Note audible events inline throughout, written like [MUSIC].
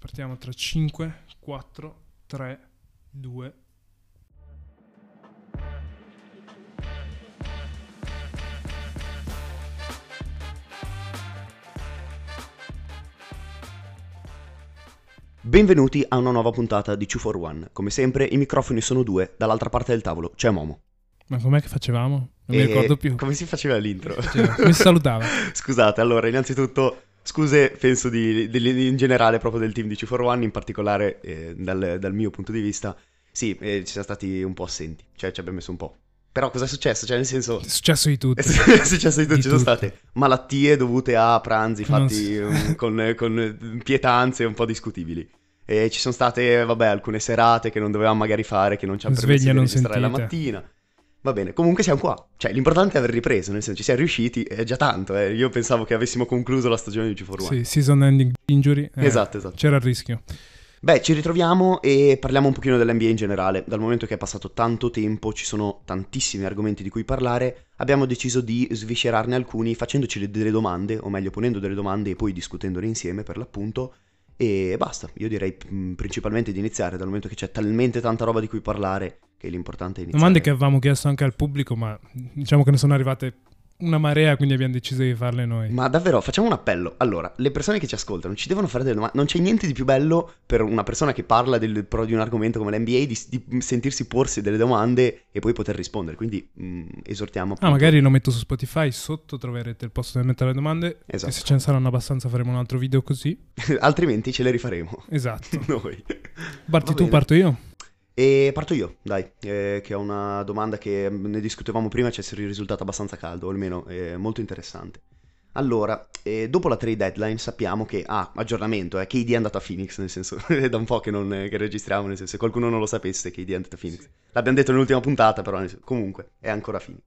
Partiamo tra 5, 4, 3, 2. Benvenuti a una nuova puntata di 2 for One. Come sempre i microfoni sono due, dall'altra parte del tavolo c'è Momo. Ma com'è che facevamo? Non mi E ricordo più. Come si faceva l'intro? Come si salutava? [LAUGHS] Scusate, allora, innanzitutto, scuse penso di, di- in generale proprio del team di 2 for One, in particolare eh, dal, dal mio punto di vista. Sì, eh, ci siamo stati un po' assenti, cioè ci abbiamo messo un po'. Però cosa è successo? Cioè, nel senso... È successo di tutto. [LAUGHS] È successo di tutto, Di ci sono tutto. state malattie dovute a pranzi fatti si- um, con, con pietanze un po' discutibili. E ci sono state, vabbè, alcune serate che non dovevamo magari fare, che non ci hanno permesso di registrare la sentite. mattina. Va bene, comunque siamo qua. Cioè, l'importante è aver ripreso, nel senso, ci siamo riusciti, è già tanto. eh. Io pensavo che avessimo concluso la stagione di G4 One. Sì, season ending injury. eh, Esatto, esatto. C'era il rischio. Beh, ci ritroviamo e parliamo un pochino dell'NBA in generale. Dal momento che è passato tanto tempo, ci sono tantissimi argomenti di cui parlare, abbiamo deciso di sviscerarne alcuni facendoci le- delle domande, o meglio ponendo delle domande e poi discutendole insieme per l'appunto. E basta, io direi principalmente di iniziare, dal momento che c'è talmente tanta roba di cui parlare che l'importante è iniziare. Domande che avevamo chiesto anche al pubblico, ma diciamo che ne sono arrivate una marea, quindi abbiamo deciso di farle noi. Ma davvero, facciamo un appello. Allora, le persone che ci ascoltano ci devono fare delle domande. Non c'è niente di più bello per una persona che parla del- però di un argomento come l'NBA di, di sentirsi porsi delle domande e poi poter rispondere. Quindi mh, esortiamo. Ah, appunto- magari lo metto su Spotify, sotto troverete il posto dove mettere le domande. Esatto. E se ce ne saranno abbastanza faremo un altro video così. [LAUGHS] Altrimenti ce le rifaremo. Esatto. [LAUGHS] Noi. Parti tu, parto io. E parto io, dai, eh, che ho una domanda che ne discutevamo prima, ci è risultata abbastanza caldo, o almeno eh, molto interessante. Allora, eh, dopo la trade deadline sappiamo che, ah, aggiornamento, eh, KD è andato a Phoenix, nel senso, [LAUGHS] è da un po' che, non, che registriamo, nel senso, se qualcuno non lo sapesse, KD è andato a Phoenix. L'abbiamo detto nell'ultima puntata, però senso, comunque, è ancora a Phoenix.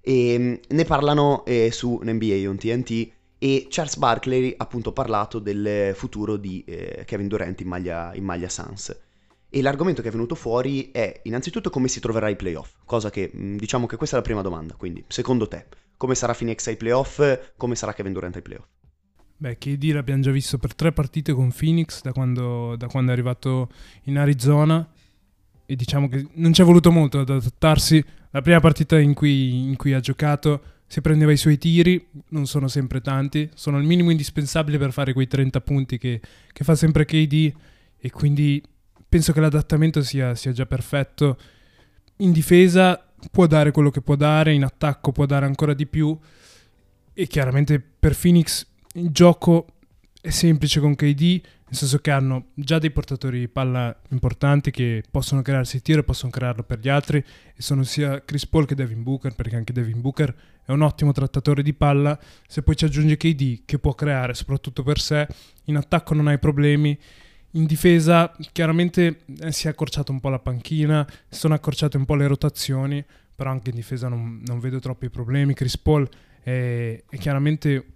E mh, ne parlano eh, su NBA on TNT e Charles Barkley ha appunto parlato del futuro di eh, Kevin Durant in maglia, in maglia Suns. E l'argomento che è venuto fuori è innanzitutto come si troverà ai playoff, cosa che mh, diciamo che questa è la prima domanda, quindi secondo te come sarà Phoenix ai playoff, come sarà Kevin Durant ai playoff? Beh, KD l'abbiamo già visto per tre partite con Phoenix da quando, da quando è arrivato in Arizona e diciamo che non ci è voluto molto ad adattarsi. La prima partita in cui, in cui ha giocato si prendeva i suoi tiri, non sono sempre tanti, sono il minimo indispensabile per fare quei 30 punti che, che fa sempre KD e quindi penso che l'adattamento sia, sia già perfetto. In difesa può dare quello che può dare, in attacco può dare ancora di più e chiaramente per Phoenix il gioco è semplice con KD, nel senso che hanno già dei portatori di palla importanti che possono crearsi tiro e possono crearlo per gli altri e sono sia Chris Paul che Devin Booker, perché anche Devin Booker è un ottimo trattatore di palla. Se poi ci aggiunge KD che può creare soprattutto per sé, in attacco non hai problemi. In difesa chiaramente eh, si è accorciata un po' la panchina, si sono accorciate un po' le rotazioni, però anche in difesa non, non vedo troppi problemi. Chris Paul è, è chiaramente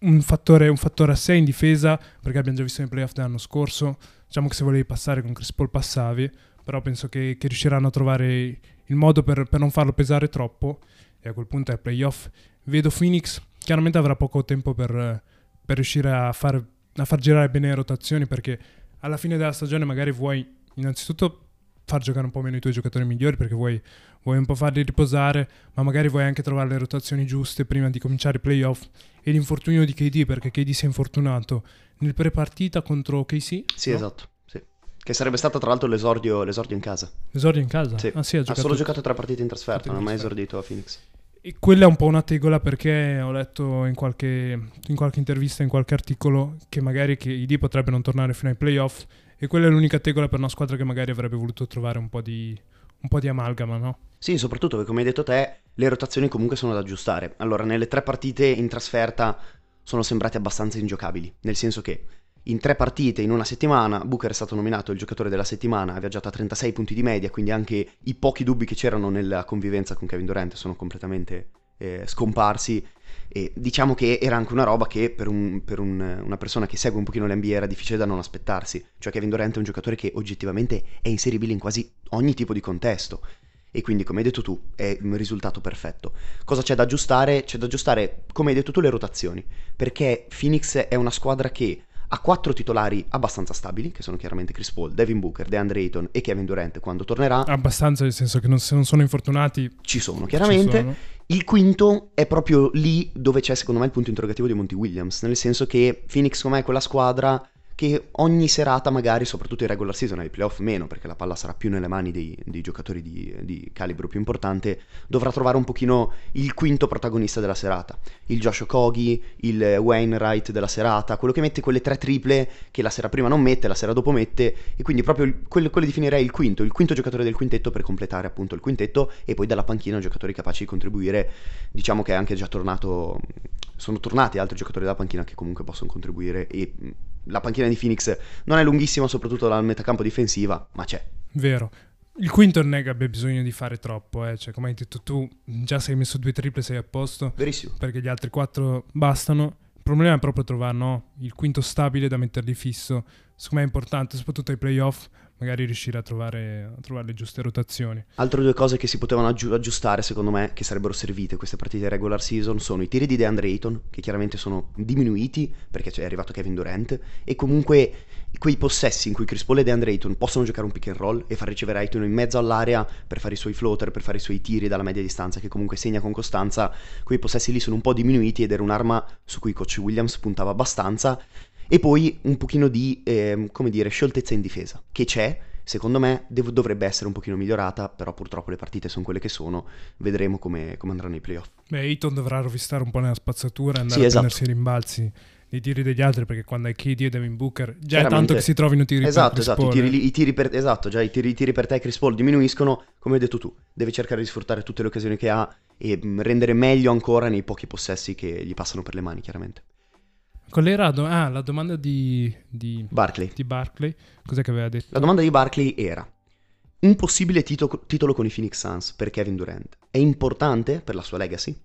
un fattore, un fattore a sé in difesa, perché abbiamo già visto nei playoff dell'anno scorso. Diciamo che se volevi passare con Chris Paul passavi, però penso che, che riusciranno a trovare il modo per, per non farlo pesare troppo. E a quel punto ai playoff vedo Phoenix, chiaramente avrà poco tempo per, per riuscire a far, a far girare bene le rotazioni, perché alla fine della stagione magari vuoi innanzitutto far giocare un po' meno i tuoi giocatori migliori, perché vuoi, vuoi un po' farli riposare, ma magari vuoi anche trovare le rotazioni giuste prima di cominciare i playoff. E l'infortunio di KD, perché KD si è infortunato nel pre-partita contro KC. Sì, no? esatto, sì. Che sarebbe stato tra l'altro l'esordio, l'esordio in casa. Esordio in casa? Sì. Ah sì, ha Ha giocato. solo giocato tre partite in trasferta, non ha mai esordito a Phoenix. E quella è un po' una tegola perché ho letto in qualche, in qualche intervista, in qualche articolo, che magari KD potrebbe non tornare fino ai playoff. E quella è l'unica tegola per una squadra che magari avrebbe voluto trovare un po' di, un po' di amalgama, no? Sì, soprattutto perché come hai detto te, le rotazioni comunque sono da aggiustare. Allora, nelle tre partite in trasferta sono sembrati abbastanza ingiocabili, nel senso che in tre partite in una settimana Booker è stato nominato il giocatore della settimana, ha viaggiato a 36 punti di media, quindi anche i pochi dubbi che c'erano nella convivenza con Kevin Durant sono completamente eh, scomparsi e diciamo che era anche una roba che per, un- per un- una persona che segue un pochino l'NBA era difficile da non aspettarsi, cioè Kevin Durant è un giocatore che oggettivamente è inseribile in quasi ogni tipo di contesto e quindi come hai detto tu è un risultato perfetto. Cosa c'è da aggiustare? C'è da aggiustare, come hai detto tu, le rotazioni, perché Phoenix è una squadra che ha quattro titolari abbastanza stabili, che sono chiaramente Chris Paul, Devin Booker, DeAndre Ayton e Kevin Durant quando tornerà. Abbastanza, nel senso che non, se non sono infortunati... Ci sono, chiaramente. Ci sono. Il quinto è proprio lì dove c'è secondo me il punto interrogativo di Monty Williams, nel senso che Phoenix com'è quella squadra che ogni serata magari, soprattutto in regular season, ai playoff meno, perché la palla sarà più nelle mani dei, dei giocatori di, di, calibro più importante, dovrà trovare un pochino il quinto protagonista della serata. Il Josh Okogi, il Wainwright della serata, quello che mette quelle tre triple che la sera prima non mette, la sera dopo mette, e quindi proprio quello, quello definirei il quinto, il quinto giocatore del quintetto per completare appunto il quintetto, e poi dalla panchina giocatori capaci di contribuire, diciamo che è anche già tornato, sono tornati altri giocatori dalla panchina che comunque possono contribuire e la panchina di Phoenix non è lunghissima, soprattutto dal metacampo difensiva, ma c'è. Vero. Il quinto non è che abbia bisogno di fare troppo, eh. cioè, come hai detto tu, già sei messo due triple, sei a posto. Verissimo. Perché gli altri quattro bastano. Il problema è proprio trovare no? il quinto stabile da metterli fisso. Secondo me è importante, soprattutto ai playoff, magari riuscire a trovare, a trovare, le giuste rotazioni. Altre due cose che si potevano aggi- aggiustare, secondo me, che sarebbero servite queste partite regular season, sono i tiri di DeAndre Ayton, che chiaramente sono diminuiti perché è arrivato Kevin Durant, e comunque quei possessi in cui Chris Paul e DeAndre Ayton possono giocare un pick and roll e far ricevere Ayton in mezzo all'area per fare i suoi floater, per fare i suoi tiri dalla media distanza, che comunque segna con costanza, quei possessi lì sono un po' diminuiti ed era un'arma su cui coach Williams puntava abbastanza, e poi un pochino di, eh, come dire, scioltezza in difesa, che c'è, secondo me dev- dovrebbe essere un pochino migliorata, però purtroppo le partite sono quelle che sono, vedremo come, come andranno i playoff. Beh, Ayton dovrà rovistare un po' nella spazzatura e andare sì, a esatto. prendersi i rimbalzi nei tiri degli altri perché quando hai KD e Devin Booker già è tanto che si trovino tiri esatto, per esatto, Chris esatto, i tiri, i tiri per, esatto, già i tiri, i tiri per te e Chris Paul diminuiscono, come hai detto tu, deve cercare di sfruttare tutte le occasioni che ha e rendere meglio ancora nei pochi possessi che gli passano per le mani, chiaramente. Qual era do- ah, la domanda di, di, Barclay. di Barclay? Cos'è che aveva detto? La domanda di Barclay era un possibile tito- titolo con i Phoenix Suns per Kevin Durant è importante per la sua legacy?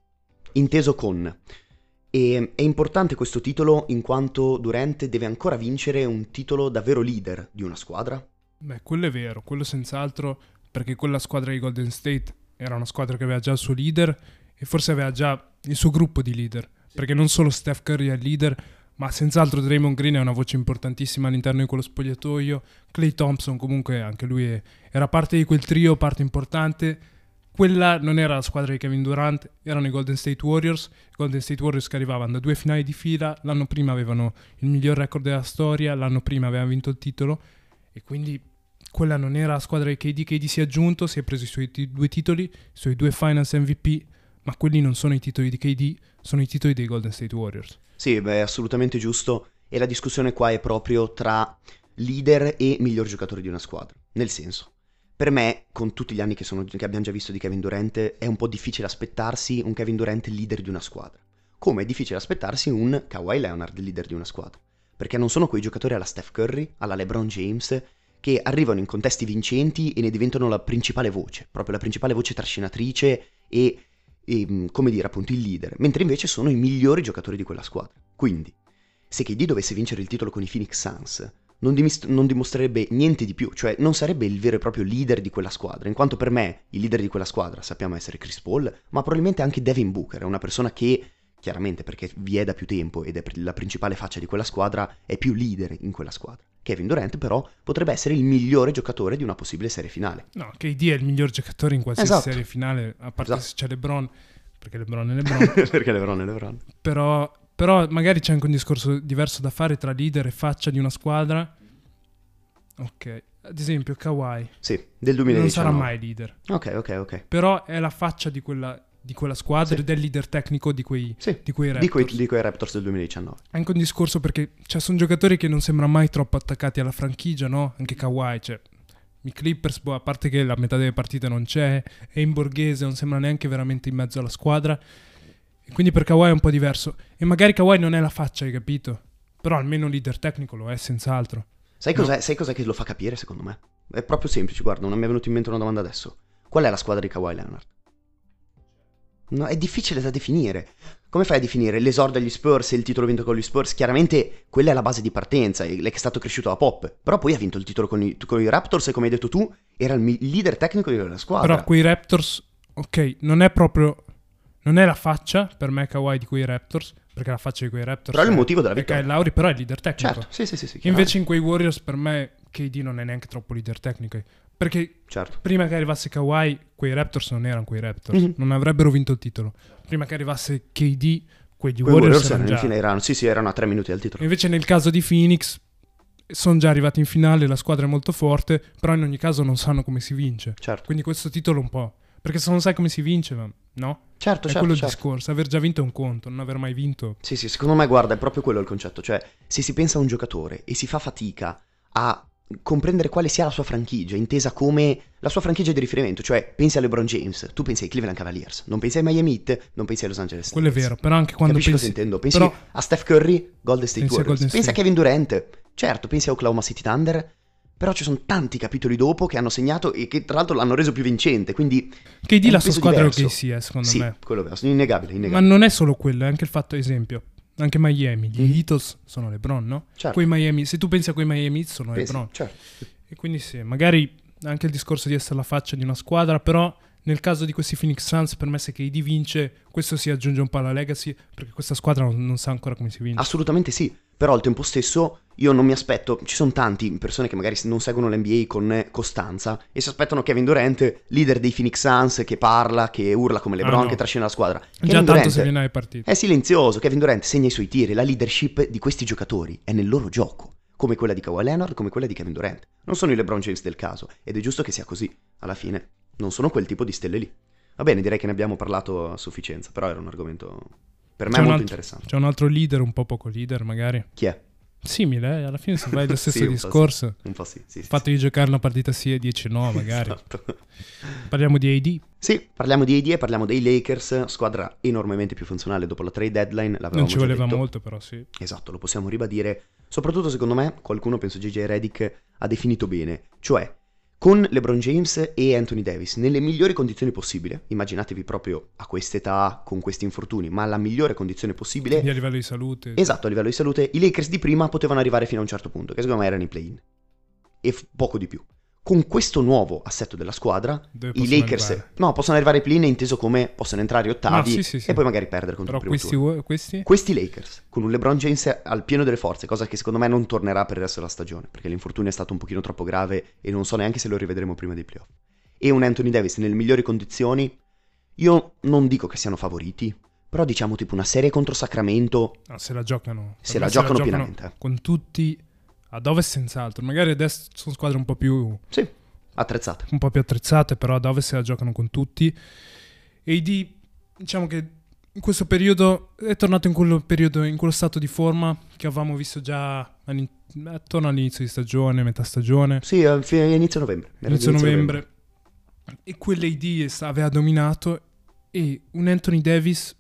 Inteso con e è importante questo titolo in quanto Durant deve ancora vincere un titolo davvero leader di una squadra? Beh, quello è vero, quello senz'altro, perché quella squadra di Golden State era una squadra che aveva già il suo leader e forse aveva già il suo gruppo di leader perché non solo Steph Curry è il leader, ma senz'altro Draymond Green è una voce importantissima all'interno di quello spogliatoio. Clay Thompson comunque anche lui è, era parte di quel trio, parte importante. Quella non era la squadra di Kevin Durant, erano i Golden State Warriors. I Golden State Warriors che arrivavano da due finali di fila, l'anno prima avevano il miglior record della storia, l'anno prima avevano vinto il titolo e quindi quella non era la squadra di KD. KD si è aggiunto, si è preso i suoi t- due titoli, i suoi due finals MVP ma quelli non sono i titoli di KD, sono i titoli dei Golden State Warriors. Sì, beh, è assolutamente giusto. E la discussione qua è proprio tra leader e miglior giocatore di una squadra. Nel senso, per me, con tutti gli anni che, sono, che abbiamo già visto di Kevin Durant, è un po' difficile aspettarsi un Kevin Durant leader di una squadra. Come è difficile aspettarsi un Kawhi Leonard leader di una squadra. Perché non sono quei giocatori alla Steph Curry, alla LeBron James, che arrivano in contesti vincenti e ne diventano la principale voce, proprio la principale voce trascinatrice e e, mm, come dire, appunto il leader, mentre invece sono i migliori giocatori di quella squadra. Quindi, se KD dovesse vincere il titolo con i Phoenix Suns, non, dimist- non, dimostrerebbe niente di più, cioè non sarebbe il vero e proprio leader di quella squadra, in quanto per me il leader di quella squadra sappiamo essere Chris Paul, ma probabilmente anche Devin Booker, una persona che, chiaramente perché vi è da più tempo ed è la principale faccia di quella squadra, è più leader in quella squadra. Kevin Durant però potrebbe essere il migliore giocatore di una possibile serie finale. No, KD è il miglior giocatore in qualsiasi esatto. serie finale, a parte esatto. se c'è LeBron, perché LeBron è LeBron. [LAUGHS] perché LeBron è LeBron. Però, però magari c'è anche un discorso diverso da fare tra leader e faccia di una squadra. Ok, ad esempio Kawhi. Sì, del 2019. Non sarà mai leader. Ok, ok, ok. Però è la faccia di quella di quella squadra sì. ed è il leader tecnico di quei, sì. di quei Raptors. Di quei, di quei, Raptors del 2019. Anche un discorso perché cioè, sono giocatori che non sembrano mai troppo attaccati alla franchigia, no? Anche Kawhi, cioè, i Clippers, boh, a parte che la metà delle partite non c'è, è in borghese, non sembra neanche veramente in mezzo alla squadra. E quindi per Kawhi è un po' diverso. E magari Kawhi non è la faccia, hai capito? Però almeno leader tecnico lo è, senz'altro. Sai cos'è, no. sai cos'è che lo fa capire, secondo me? È proprio semplice, guarda, non mi è venuto in mente una domanda adesso. Qual è la squadra di Kawhi Leonard? No, è difficile da definire. Come fai a definire l'esordio agli Spurs e il titolo vinto con gli Spurs? Chiaramente quella è la base di partenza, lei che è stato cresciuto a pop. Però poi ha vinto il titolo con i, con i Raptors e come hai detto tu, era il leader tecnico della squadra. Però quei Raptors, ok, non è proprio... Non è la faccia per me Kawhi di quei Raptors, perché la faccia di quei Raptors Però è il è- motivo della è vittoria. Kyle Lowry, però è il leader tecnico. Certo, sì, sì, sì, sì Invece in quei Warriors per me KD non è neanche troppo leader tecnico. Perché certo. prima che arrivasse Kawhi, quei Raptors non erano quei Raptors. Mhm. Non avrebbero vinto il titolo. Prima che arrivasse KD, quegli Quei Warriors, Warriors erano già... infine erano, sì, sì, erano a tre minuti dal titolo. Invece nel caso di Phoenix sono già arrivati in finale, la squadra è molto forte, però in ogni caso non sanno come si vince. Certo, Quindi questo titolo un po'. Perché se non sai come si vince, no? certo, è certo. quello il certo. discorso. Aver già vinto è un conto, non aver mai vinto. Sì, sì, secondo me, guarda, è proprio quello il concetto. Cioè, se si pensa a un giocatore e si fa fatica a comprendere quale sia la sua franchigia, intesa come la sua franchigia di riferimento, cioè pensi a LeBron James, tu pensi ai Cleveland Cavaliers, non pensi ai Miami Heat, non pensi ai Los Angeles Quello è Lakers. vero, però anche quando Capisci pensi... cosa intendo? Pensi però- a Steph Curry, Golden State Pensi a Warriors, Golden pensi a. Kevin Durant, certo, pensi a Oklahoma City Thunder, però ci sono tanti capitoli dopo che hanno segnato e che tra l'altro l'hanno reso più vincente, quindi è un la sua squadra è diverso. OKC, eh, secondo sì, me. quello è vero, innegabile, Ma innegabile. non è solo quello, è anche il fatto, esempio, anche Miami, gli Mhm. Heatles sono LeBron, no? Certo. Quei Miami, se tu pensi a quei Miami sono Pensi- LeBron. certo. E quindi sì, magari anche il discorso di essere la faccia di una squadra, però nel caso di questi Phoenix Suns, per me se KD vince, questo si aggiunge un po' alla legacy, perché questa squadra non, non sa ancora come si vince. Assolutamente sì, però al tempo stesso io non mi aspetto, ci sono tanti persone che magari non seguono l'NBA con costanza e si aspettano Kevin Durant, leader dei Phoenix Suns, che parla, che urla come LeBron, Ah, no. che trascina la squadra. Già Kevin tanto Durant se viene alle partite. è silenzioso, Kevin Durant segna i suoi tiri, la leadership di questi giocatori è nel loro gioco, come quella di Kawhi Leonard, come quella di Kevin Durant. Non sono i LeBron James del caso ed è giusto che sia così, alla fine. Non sono quel tipo di stelle lì. Va bene, direi che ne abbiamo parlato a sufficienza, però era un argomento per me molto altro- interessante. C'è un altro leader, un po' poco leader magari. Chi è? Simile, eh, alla fine si va lo [LAUGHS] stesso Sì, un po' sì. discorso. Un po' sì, sì, fatto di giocare una partita sì e 10 no, [LAUGHS] magari. Esatto. Parliamo di AD. Sì, parliamo di AD e parliamo dei Lakers, squadra enormemente più funzionale dopo la trade deadline, l'avevamo Non ci voleva detto. molto, però sì. Esatto, lo possiamo ribadire. Soprattutto secondo me, qualcuno, penso JJ Redick, ha definito bene, cioè con LeBron James e Anthony Davis nelle migliori condizioni possibili, immaginatevi proprio a quest'età, con questi infortuni, ma alla migliore condizione possibile, Quindi a livello di salute. esatto, a livello di salute, i Lakers di prima potevano arrivare fino a un certo punto, che secondo me erano i play-in, e f- poco di più. Con questo nuovo assetto della squadra, Dove i Lakers arrivare. no, possono arrivare ai play-in inteso come possono entrare ottavi No, sì, sì, sì. e poi magari perdere contro Però il primo questi, questi? Questi Lakers, con un LeBron James al pieno delle forze, cosa che secondo me non tornerà per il resto della stagione, perché l'infortunio è stato un pochino troppo grave e non so neanche se lo rivedremo prima dei playoff. E un Anthony Davis nelle migliori condizioni, io non dico che siano favoriti, però diciamo tipo una serie contro Sacramento, No, se la giocano. Se la me giocano pienamente. Con tutti ad ovest senz'altro. Magari adesso sono squadre un po' più sì, attrezzate. un po' più attrezzate, però ad ovest se la giocano con tutti. E AD, diciamo che in questo periodo è tornato in quello periodo, in quello stato di forma che avevamo visto già attorno all'inizio di stagione, metà stagione, Sì, a fine- inizio novembre. Inizio inizio novembre. E quell'AD aveva dominato e un Anthony Davis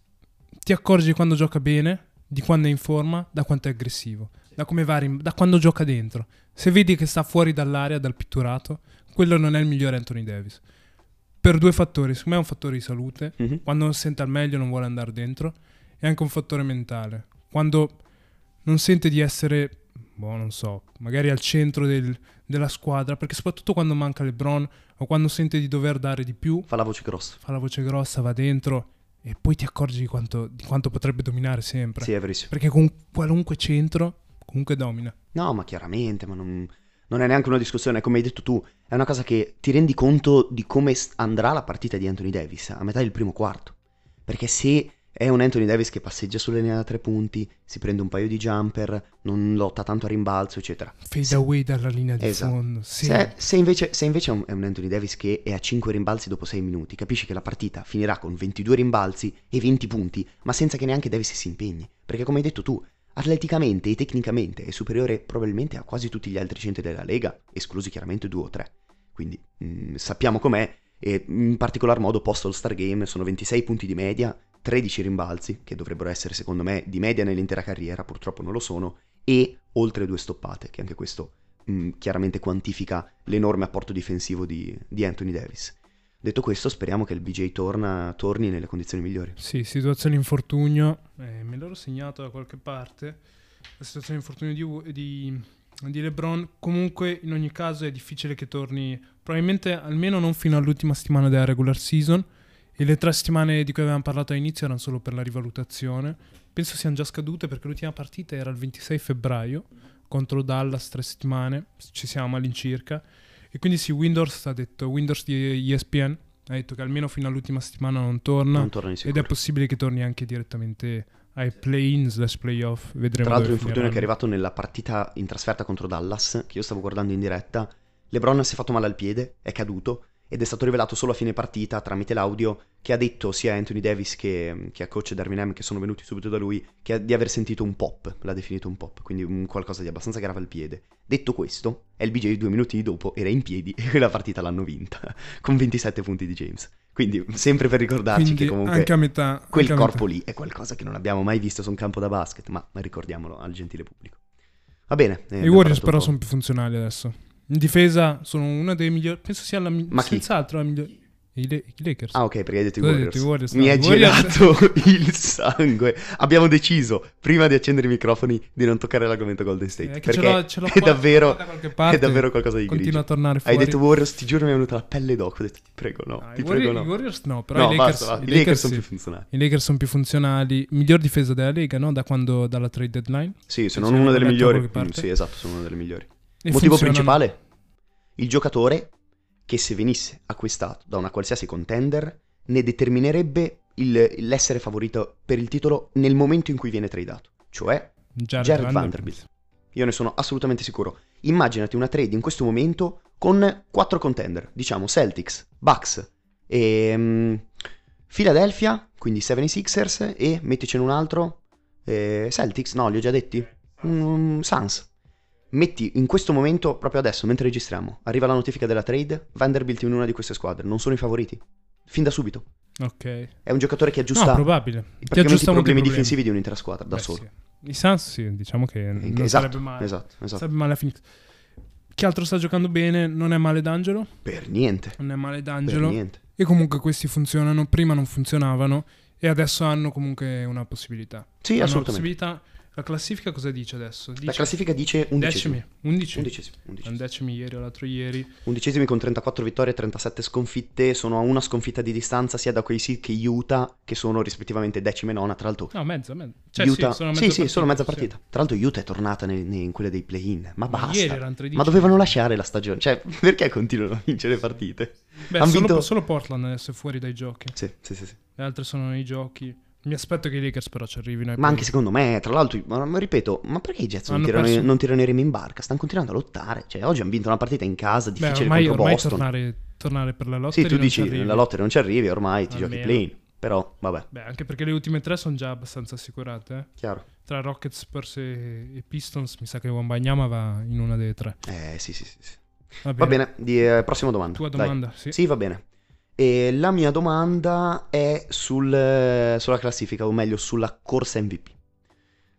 ti accorgi quando gioca bene, di quando è in forma, da quanto è aggressivo, da come va, da quando gioca dentro. Se vedi che sta fuori dall'area, dal pitturato, quello non è il migliore Anthony Davis. Per due fattori, secondo me è un fattore di salute, Mhm. quando non sente al meglio non vuole andare dentro, e anche un fattore mentale. Quando non sente di essere, boh, non so, magari al centro del- della squadra, perché soprattutto quando manca LeBron o quando sente di dover dare di più, Fa la voce grossa. fa la voce grossa, va dentro e poi ti accorgi di quanto, di quanto potrebbe dominare sempre. Sì, è verissimo. Perché con qualunque centro comunque domina. No, ma chiaramente, ma non, non è neanche una discussione, come hai detto tu, è una cosa che ti rendi conto di come andrà la partita di Anthony Davis a metà del primo quarto. Perché se è un Anthony Davis che passeggia sulle linee da tre punti, si prende un paio di jumper, non lotta tanto a rimbalzo, eccetera. Fade Se- away dalla linea di Esatto. fondo. Sì. Se, se invece, se invece è un, è un Anthony Davis che è a 5 rimbalzi dopo 6 minuti, capisci che la partita finirà con 22 rimbalzi e 20 punti, ma senza che neanche Davis si impegni. Perché come hai detto tu, atleticamente e tecnicamente è superiore probabilmente a quasi tutti gli altri centri della Lega, esclusi chiaramente due o tre. Quindi mm, sappiamo com'è e in particolar modo post All-Star Game sono 26 punti di media, 13 rimbalzi, che dovrebbero essere secondo me di media nell'intera carriera, purtroppo non lo sono, e oltre due stoppate, che anche questo mh, chiaramente quantifica l'enorme apporto difensivo di, di Anthony Davis. Detto questo, speriamo che il BJ torna, torni nelle condizioni migliori. Sì, situazione infortunio. Eh, me l'ero segnato da qualche parte. La situazione infortunio di, di, di LeBron. Comunque, in ogni caso, è difficile che torni. Probabilmente almeno non fino all'ultima settimana della regular season. E le tre settimane di cui avevamo parlato all'inizio erano solo per la rivalutazione. Penso siano già scadute perché l'ultima partita era il 26 febbraio contro Dallas, tre settimane, ci siamo all'incirca. E quindi sì, Windows ha detto, Windows di ESPN ha detto che almeno fino all'ultima settimana non torna. Non torna ed è possibile che torni anche direttamente ai play-in slash playoff. Vedremo. Tra l'altro l'infortunio che è arrivato nella partita in trasferta contro Dallas, che io stavo guardando in diretta, LeBron si è fatto male al piede, è caduto ed è stato rivelato solo a fine partita tramite l'audio che ha detto sia Anthony Davis che, che a coach Darwin Ham che sono venuti subito da lui che ha- di aver sentito un pop, l'ha definito un pop, quindi un qualcosa di abbastanza grave al piede. Detto questo, LBJ due minuti dopo era in piedi [LAUGHS] e la partita l'hanno vinta [LAUGHS] con 27 punti di James. Quindi sempre per ricordarci Quindi che comunque metà. quel corpo lì è qualcosa che non abbiamo mai visto su un campo da basket, ma ricordiamolo al gentile pubblico. Va bene. eh, I Warriors però sono più funzionali adesso. In difesa sono una delle migliori. Penso sia la mi- Ma chi? senz'altro la migliore. I, Le- i Lakers. Ah, ok, perché hai detto i hai Warriors. detto, i Warriors? Mi è gelato [LAUGHS] il sangue. Abbiamo deciso, prima di accendere i microfoni, di non toccare l'argomento Golden State. Eh, che ce perché l'ho- ce l'ho è, davvero, parte. è davvero qualcosa di Continua grigio. a tornare Hai fuori. detto Warriors, ti giuro mi è venuta la pelle d'oca. Ho detto, ti prego no, Ah, ti i, prego Warriors, no. i Warriors no, però no, i Lakers, basta, i I Lakers sono sì. più funzionali. I Lakers sono più funzionali. Miglior difesa della Lega, no? Da quando, dalla trade deadline. Sì, se non sì, una delle migliori. Mm, Sì, esatto, sono una delle migliori. Motivo principale? Il giocatore che se venisse acquistato da una qualsiasi contender ne determinerebbe il- l'essere favorito per il titolo nel momento in cui viene tradato, cioè Jared, Jared Vanderbilt. Io ne sono assolutamente sicuro. Immaginati una trade in questo momento con quattro contender, diciamo Celtics, Bucks e mm, Philadelphia, quindi 76ers e metticene un altro eh, Celtics, no, li ho già detti. Mm, Suns. Metti in questo momento, proprio adesso, mentre registriamo, arriva la notifica della trade, Vanderbilt in una di queste squadre, non sono i favoriti. Fin da subito. Ok. È un giocatore che No, aggiusta probabile. Ti i aggiusta molti problemi difensivi di un'intera squadra da Beh, solo. sì. I Suns, sì, diciamo che non esatto, sarebbe male. esatto, esatto. Sarebbe male a Phoenix. Che altro sta giocando bene? Non è male D'Angelo. Per niente. Non è male Per D'Angelo. niente. E comunque questi funzionano. Prima non funzionavano. E adesso hanno comunque una possibilità. Sì, Hanno una assolutamente. possibilità. La classifica cosa dice adesso? Dice La classifica dice undicesimi. Undicimi. Undicesimi, undicesimi. Undecimi ieri o l'altro ieri. Undicesimi con 34 vittorie e 37 sconfitte. Sono a una sconfitta di distanza sia da quei seed che Utah, che sono rispettivamente decima e nona. Tra l'altro, No, mezza, mezza. Cioè, Utah... sì, sono sì, mezza sì, solo mezza sì. partita. Tra l'altro, Utah è tornata ne- ne- in quelle dei play-in. Ma Ma basta. ieri erano 13. Ma dovevano lasciare la stagione. Cioè, [LAUGHS] perché continuano a vincere partite? Beh, solo, vinto- solo Portland adesso è fuori dai giochi. Sì, sì, sì. sì. Le altre sono nei giochi. Mi aspetto che i Lakers però ci arrivino. Ma poi- anche secondo me, tra l'altro, ma, ma ripeto, ma perché i Jets non tirano, perso. non tirano i remi in barca? Stanno continuando a lottare. Cioè, oggi hanno vinto una partita in casa Beh, difficile ormai, contro ormai Boston. tornare, tornare per la lotta. Sì, tu dici nella lotta non ci arrivi, ormai ti giochi Almeno. play Però, vabbè, Beh, anche perché le ultime tre sono già abbastanza assicurate. eh. chiaro. Tra Rockets, Spurs e, e Pistons, mi sa che Wambanyama va in una delle tre. Eh, sì, sì, sì. Va Va bene. bene, di, eh, prossima domanda. Tua Dai. domanda, sì. Sì, va bene. E la mia domanda è sul, eh, sulla classifica, o meglio, sulla corsa MVP.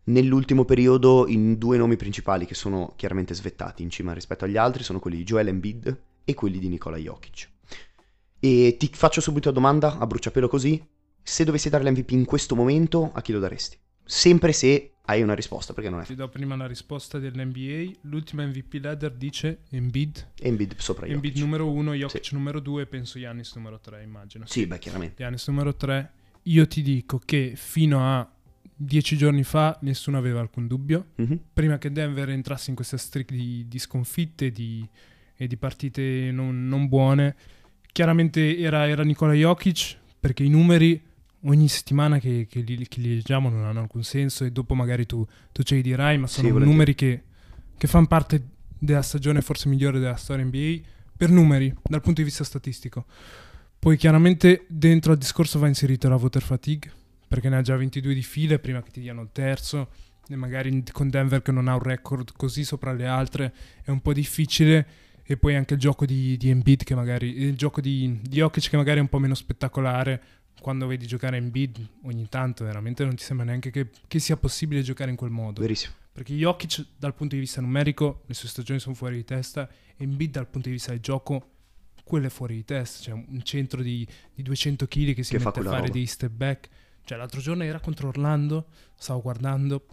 Nell'ultimo periodo, i due nomi principali che sono chiaramente svettati in cima rispetto agli altri sono quelli di Joel Embiid e quelli di Nikola Jokic. E ti faccio subito la domanda, a bruciapelo così, se dovessi dare l'MVP in questo momento, a chi lo daresti? Sempre se hai una risposta, perché non è Ti do prima la risposta dell'NBA. L'ultima MVP ladder dice Embiid. Embiid sopra Jokic. Embiid numero uno, Jokic numero due, penso Giannis numero tre, immagino. Sì, beh, chiaramente. Giannis numero 3. Io ti dico che fino a dieci giorni fa nessuno aveva alcun dubbio. Mhm. Prima che Denver entrasse in questa streak di, di sconfitte di- e di partite non, non buone, chiaramente era, era Nikola Jokic perché i numeri ogni settimana che, che li, che li leggiamo non hanno alcun senso e dopo magari tu, tu ce li dirai, ma sono Sì, numeri che, che fanno parte della stagione forse migliore della storia NBA per numeri, dal punto di vista statistico. Poi chiaramente dentro al discorso va inserito la voter fatigue, perché ne ha già 22 di file prima che ti diano il terzo, e magari con Denver che non ha un record così sopra le altre è un po' difficile. E poi anche il gioco di, di Embiid che magari, il gioco di, di Jokic che magari è un po' meno spettacolare, quando vedi giocare Embiid ogni tanto veramente non ti sembra neanche che, che sia possibile giocare in quel modo. Verissimo. Perché Jokic dal punto di vista numerico le sue stagioni sono fuori di testa e Embiid dal punto di vista del gioco quello è fuori di testa, cioè un centro di, di 200 kg che si Che fa mette a quella fare roba. dei step back. Cioè l'altro giorno era contro Orlando, stavo guardando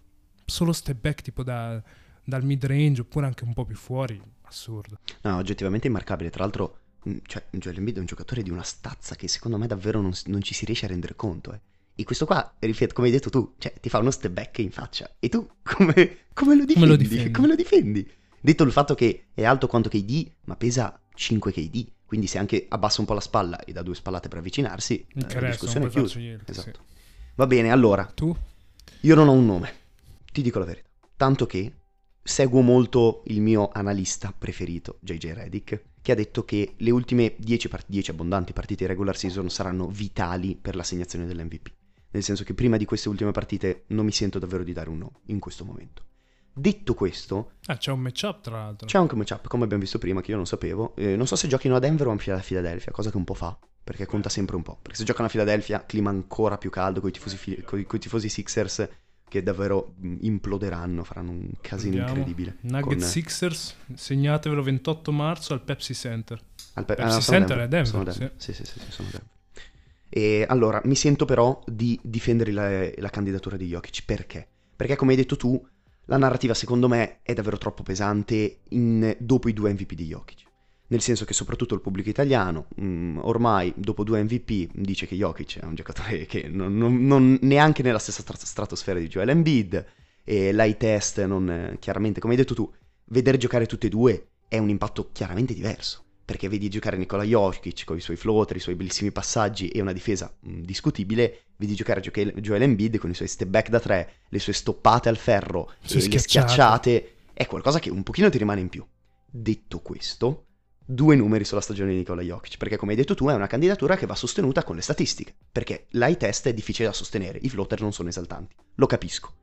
solo step back tipo da- dal mid range oppure anche un po' più fuori, assurdo. No, oggettivamente immarcabile. Tra l'altro, cioè, Joel Embiid è un giocatore di una stazza che secondo me davvero non, non ci si riesce a rendere conto. Eh. E questo qua, ripeto, come hai detto tu, cioè, ti fa uno step back in faccia. E tu [LAUGHS] come, come, lo, difendi? Come lo difendi? Come lo difendi? Detto il fatto che è alto quanto KD, ma pesa 5 KD. Quindi se anche abbassa un po' la spalla e dà due spallate per avvicinarsi, eh, la discussione è chiusa. niente, Esatto. sì. Va bene, allora, Tu? io non ho un nome, ti dico la verità. Tanto che seguo molto il mio analista preferito, JJ Redick, che ha detto che le ultime 10, part- 10 abbondanti partite di regular season saranno vitali per l'assegnazione dell'MVP. Nel senso che prima di queste ultime partite non mi sento davvero di dare un no in questo momento. Detto questo, Ah, c'è un matchup tra l'altro. c'è anche un matchup, come abbiamo visto prima, che io non sapevo. Eh, non so se giochino a Denver o a Philadelphia, cosa che un po' fa, perché conta sempre un po'. Perché se giocano a Philadelphia, clima ancora più caldo con i tifosi, coi- coi tifosi Sixers che davvero mh, imploderanno, faranno un casino Vediamo. incredibile. Nuggets Con- Sixers, segnatevelo 28 marzo al Pepsi Center. al Pe- Pepsi ah, Center è Denver, sono Denver. Sì, sì, sì, sì, sono Denver. E allora, mi sento però di difendere la, la candidatura di Jokic. Perché? Perché come hai detto tu, la narrativa secondo me è davvero troppo pesante in- dopo i due MVP di Jokic. Nel senso che soprattutto il pubblico italiano, mh, ormai dopo due MVP, dice che Jokic è un giocatore che non, non- non- neanche nella stessa stra- stratosfera di Joel Embiid, e l'high test non, eh, chiaramente, come hai detto tu, vedere giocare tutti e due è un impatto chiaramente diverso. Perché vedi giocare Nikola Jokic con i suoi floater, i suoi bellissimi passaggi e una difesa mh, discutibile, vedi giocare Gioche- Joel Embiid con i suoi step back da tre, le sue stoppate al ferro Le e le schiacciate. schiacciate, è qualcosa che un pochino ti rimane in più. Detto questo, due numeri sulla stagione di Nikola Jokic, perché come hai detto tu è una candidatura che va sostenuta con le statistiche, perché l'high test è difficile da sostenere, i floater non sono esaltanti, lo capisco.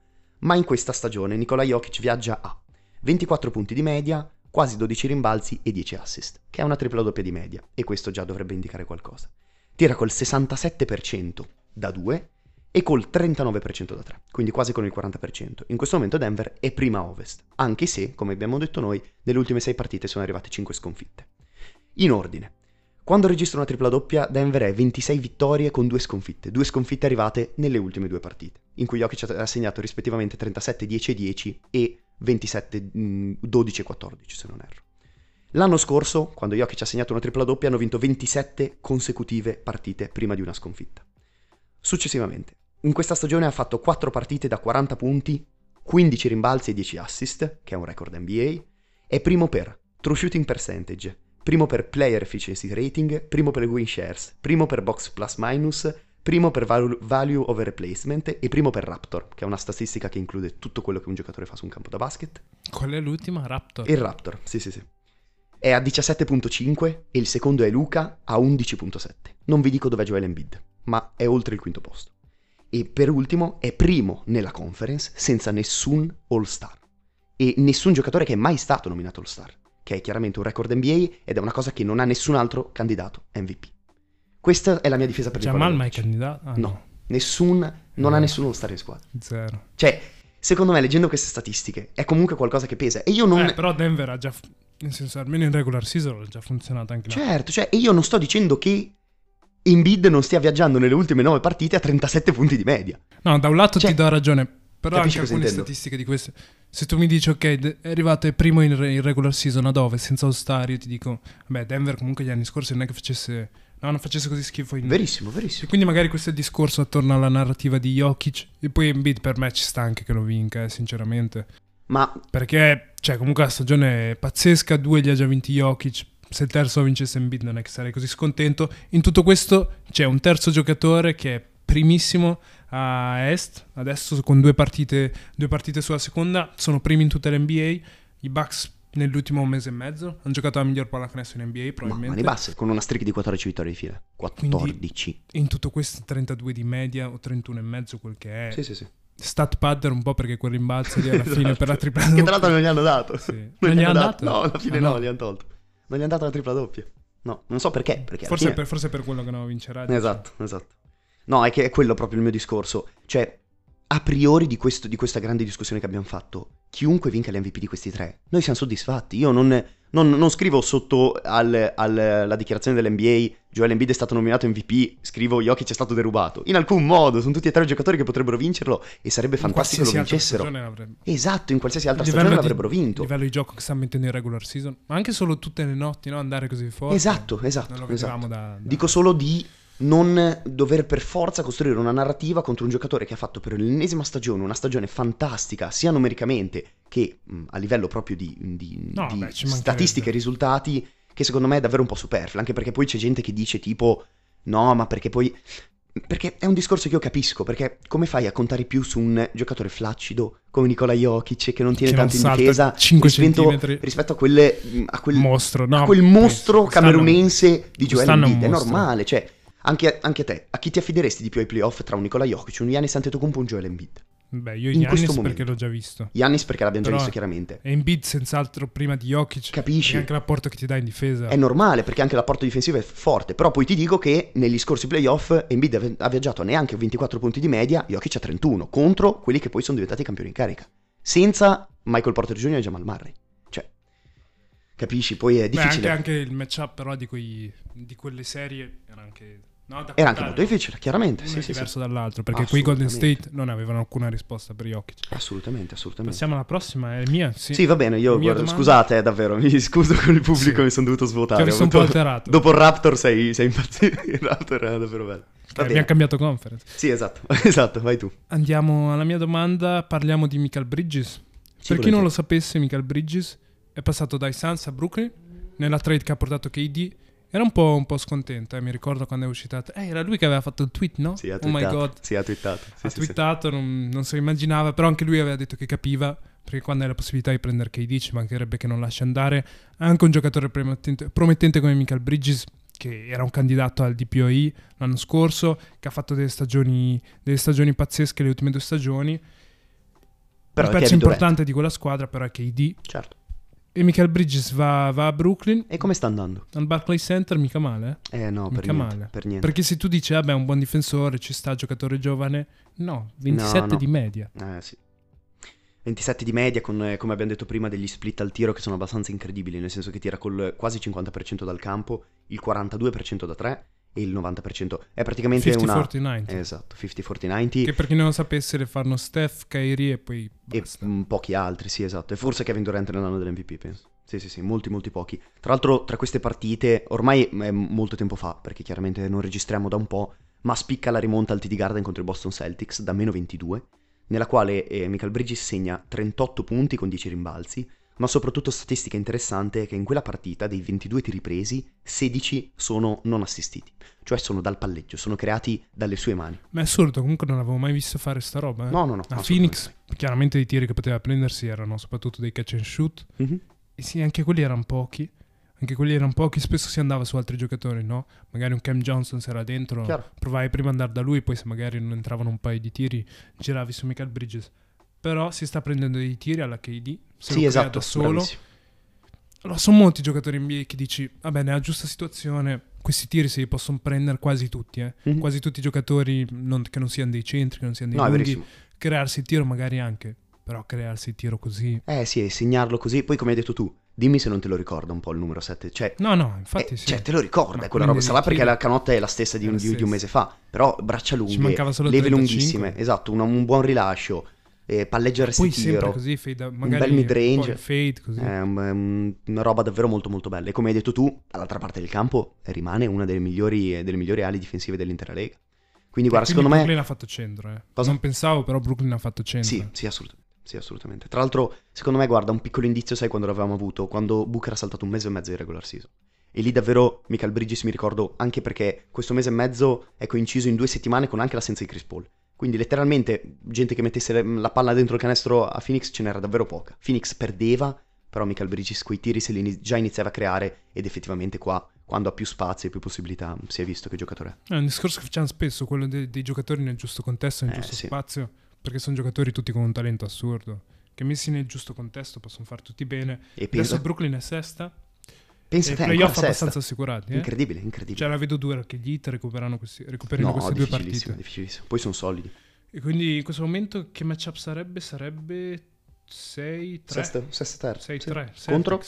Ma in questa stagione Nikola Jokic viaggia a 24 punti di media, quasi 12 rimbalzi e 10 assist, che è una tripla doppia di media, e questo già dovrebbe indicare qualcosa. Tira col 67% da 2 e col 39% da 3, quindi quasi con il 40%. In questo momento Denver è prima ovest, anche se, come abbiamo detto noi, nelle ultime 6 partite sono arrivate 5 sconfitte. In ordine. Quando registra una tripla doppia, Denver è 26 vittorie con 2 sconfitte, due sconfitte arrivate nelle ultime due partite, in cui Jokic ha segnato rispettivamente 37 10 10 e 27 mh, 12 14 se non erro. L'anno scorso, quando Jokic ha segnato una tripla doppia, hanno vinto 27 consecutive partite prima di una sconfitta. Successivamente, in questa stagione ha fatto 4 partite da 40 punti, 15 rimbalzi e 10 assist, che è un record NBA, è primo per true shooting percentage, primo per player efficiency rating, primo per win shares, primo per box plus minus, primo per val- value over replacement e primo per Raptor, che è una statistica che include tutto quello che un giocatore fa su un campo da basket. Qual è l'ultima? Raptor. Il Raptor, sì sì sì. È a 17.5 e il secondo è Luca a 11.7. Non vi dico dove è Joel Embiid, ma è oltre il quinto posto. E per ultimo è primo nella conference senza nessun All-Star. E nessun giocatore che è mai stato nominato All-Star, che è chiaramente un record NBA ed è una cosa che non ha nessun altro candidato MVP. Questa è la mia difesa per Jamal Nikola mai candidato? Ah, No, nessun, non No. ha nessun All-Star in squadra. Zero. Cioè, secondo me, leggendo queste statistiche, è comunque qualcosa che pesa. E io non... Eh, però Denver ha già... Nel senso, almeno in regular season ha già funzionato anche là. Certo, cioè, e io non sto dicendo che Embiid non stia viaggiando nelle ultime nove partite a 37 punti di media. No, da un lato Cioè, ti do ragione, però anche alcune intendo? statistiche di queste. Se tu mi dici, ok, è arrivato primo in, in regular season a dove, senza All-Star, io ti dico, beh, Denver comunque gli anni scorsi non è che facesse, no, non facesse così schifo in... Verissimo, E verissimo. quindi magari questo è il discorso attorno alla narrativa di Jokic, e poi Embiid per me ci sta anche che lo vinca, eh, sinceramente. Ma Perché, cioè, comunque la stagione è pazzesca, due li ha già vinti Jokic. Se il terzo vincesse Embiid non è che sarei così scontento. In tutto questo c'è un terzo giocatore che è primissimo a Est, adesso con due partite, due partite sulla seconda, sono primi in tutta l'NBA. I Bucks nell'ultimo mese e mezzo hanno giocato la miglior pallacanestro in NBA ma probabilmente. mani basse, con una streak di 14 vittorie di fila. 14. In tutto questo 32 di media o 31 e mezzo quel che è. Sì, sì, sì. Stat padder un po' perché quel rimbalzo lì alla [LAUGHS] fine per la tripla Che tra l'altro non gli hanno dato. Sì. Non, Non gli hanno dato. dato? No, alla fine Ah, no, no. gli hanno tolto. Non gli hanno dato la tripla doppia. No, non so perché. perché alla Forse fine- per, forse per quello che non vincerà. Esatto, esatto. No, è che è quello proprio il mio discorso. Cioè, a priori di, questo- di questa grande discussione che abbiamo fatto, chiunque vinca l'MVP di questi tre, noi siamo soddisfatti. Io non, non- non scrivo sotto al- al- la dichiarazione dell'NBA Joel Embiid è stato nominato MVP, scrivo Jokic è stato derubato. In alcun modo, sono tutti e tre giocatori che potrebbero vincerlo e sarebbe In fantastico che lo vincessero. Esatto, in qualsiasi altra stagione di- l'avrebbero vinto. Il livello di gioco che sta mettendo in regular season, ma anche solo tutte le notti, no? Andare così forte. Esatto, esatto, Non lo vedevamo esatto. da, da- Dico solo di non dover per forza costruire una narrativa contro un giocatore che ha fatto per l'ennesima stagione una stagione fantastica, sia numericamente che mh, a livello proprio di, di- No, di beh, statistiche e risultati, che secondo me è davvero un po' superfluo, anche perché poi c'è gente che dice tipo no, ma perché poi... Perché è un discorso che io capisco, perché come fai a contare più su un giocatore flaccido come Nikola Jokic che non tiene Che non tanto in salta difesa 5 rispetto, rispetto a, quelle, a quel mostro, no, a quel mostro camerunense di Joel Embiid, è normale, cioè anche, anche a te, a chi ti affideresti di più ai playoff tra un Nicola Jokic, un Giannis Antetokounmpo e un Joel Embiid? Beh, io in Giannis perché l'ho già visto. Giannis perché l'abbiamo già visto chiaramente. E Embiid senz'altro prima di Jokic. Capisci? Anche l'apporto che ti dà in difesa. È normale perché anche l'apporto difensivo è forte, però poi ti dico che negli scorsi playoff Embiid ha viaggiato a neanche 24 punti di media, Jokic a 31, contro quelli che poi sono diventati campioni in carica, senza Michael Porter Jr. e Jamal Murray. Cioè, capisci? Poi è Beh, difficile. anche, anche il matchup però di, quei, di quelle serie era anche... No, Era anche molto difficile, chiaramente. Uno Sì, è sì, sì. diverso dall'altro perché qui Golden. State non avevano alcuna risposta per Jokic. Assolutamente, assolutamente. Passiamo alla prossima, è mia. Sì, Sì, va bene, io guarda, domanda- scusate eh, davvero, mi scuso con il pubblico, Sì. mi sono dovuto svuotare. visto ho un po' alterato. Dopo il Raptor sei, sei impazzito, il [LAUGHS] Raptor era davvero bello. Va abbiamo cambiato conference. Sì, esatto, [LAUGHS] esatto, vai tu. Andiamo alla mia domanda, parliamo di Michael Bridges. per chi non lo sapesse, Michael Bridges è passato dai Suns a Brooklyn nella trade che ha portato KD. Era un po', un po' scontento, eh, mi ricordo quando è uscita. Eh, era lui che aveva fatto il tweet, no? Sì, ha oh my god. Sì, ha twittato. Sì, ha sì, sì. twittato, Non, non se lo immaginava, però anche lui aveva detto che capiva, perché quando hai la possibilità di prendere KD ci mancherebbe che non lasci andare. Anche un giocatore promettente, promettente come Michael Bridges, che era un candidato al DPOI l'anno scorso, che ha fatto delle stagioni, delle stagioni pazzesche le ultime due stagioni. Però è pezzo Durant. importante di quella squadra però è KD. Certo. E Michael Bridges va, va a Brooklyn, E come sta andando? al Barclays Center, mica male. eh? Eh no, per Mica niente, male. per niente. Perché se tu dici, vabbè, è un buon difensore, ci sta, giocatore giovane, no, 27 no. di media. Eh sì. 27 di media con, eh, come abbiamo detto prima, degli split al tiro che sono abbastanza incredibili, nel senso che tira col quasi 50% dal campo, il 42% da 3 e il 90%. È praticamente una... 50-40-90. Esatto, 50-40-90. Che per chi non lo sapesse le fanno Steph, Kyrie e poi E basta. mm, pochi altri, sì, esatto. E forse Kevin Durant nell'anno dell'MVP, penso. Sì, sì, sì, molti, molti pochi. Tra l'altro, tra queste partite, ormai è molto tempo fa, perché chiaramente non registriamo da un po', ma spicca la rimonta al TD Garden contro i Boston Celtics da meno 22, nella quale eh, Michael Bridges segna 38 punti con 10 rimbalzi, ma soprattutto statistica interessante è che in quella partita, dei 22 tiri presi, 16 sono non assistiti, cioè sono dal palleggio, sono creati dalle sue mani. Ma è assurdo, comunque non avevo mai visto fare sta roba. eh. No, no, no. A. Phoenix, chiaramente i tiri che poteva prendersi erano soprattutto dei catch and shoot. Mhm. E sì, anche quelli erano pochi. Anche quelli erano pochi, spesso si andava su altri giocatori, no? Magari un Cam Johnson se era dentro, Chiaro. provavi prima ad andare da lui, poi se magari non entravano un paio di tiri, giravi su Michael Bridges. Però si sta prendendo dei tiri alla KD, se Sì, esatto, da solo. bravissimo. Allora, sono molti giocatori NBA che dici, vabbè, nella giusta situazione, questi tiri si possono prendere quasi tutti, eh. Mhm. Quasi tutti i giocatori non- che non siano dei centri, che non siano dei No, lunghi. Crearsi il tiro magari anche, però crearsi il tiro così... Eh sì, e segnarlo così. Poi, come hai detto tu, dimmi se non te lo ricorda un po' il numero 7. Cioè, No, no, infatti eh, sì. cioè te lo ricorda Ma quella roba. Sarà perché la canotta è la stessa di un, la di- di un mese fa. Però braccia lunghe, leve 35. lunghissime. Esatto, una- un buon rilascio, eh, palleggiare Poi tiro. così, fade, magari bel mid-range. un fade, così. È un- è un- una roba davvero molto molto bella. E come hai detto tu, dall'altra parte del campo eh, rimane una delle migliori, delle migliori ali difensive dell'intera Lega. Quindi guarda, Quindi secondo me... Brooklyn ha fatto centro, eh. Cosa? Non pensavo, però Brooklyn ha fatto centro. Sì, sì, assolutamente. Sì, assolutamente. Tra l'altro, secondo me, guarda, un piccolo indizio, sai quando l'avevamo avuto? Quando Booker ha saltato un mese e mezzo di regular season. E lì davvero Michael Bridges mi ricordo anche perché questo mese e mezzo è coinciso in due settimane con anche l'assenza di Chris Paul. Quindi letteralmente gente che mettesse la palla dentro il canestro a Phoenix ce n'era davvero poca. Phoenix perdeva, però Michael Bridges quei tiri se li già iniziava a creare ed effettivamente qua, quando ha più spazio e più possibilità, si è visto che giocatore è. È un discorso che facciamo spesso, quello de- dei giocatori nel giusto contesto, nel Eh, giusto sì. spazio, perché sono giocatori tutti con un talento assurdo, che messi nel giusto contesto possono far tutti bene. E Adesso Brooklyn è sesta, pensa te, playoff abbastanza assicurati. Eh? Incredibile, incredibile. Cioè la vedo dura che gli Heat recuperano questi, recuperino no, queste due partite. difficilissimo. Poi sono solidi. E quindi in questo momento che matchup sarebbe? Sarebbe 6-3. Sesta, sesta terza. 6-3. Sì. Contro?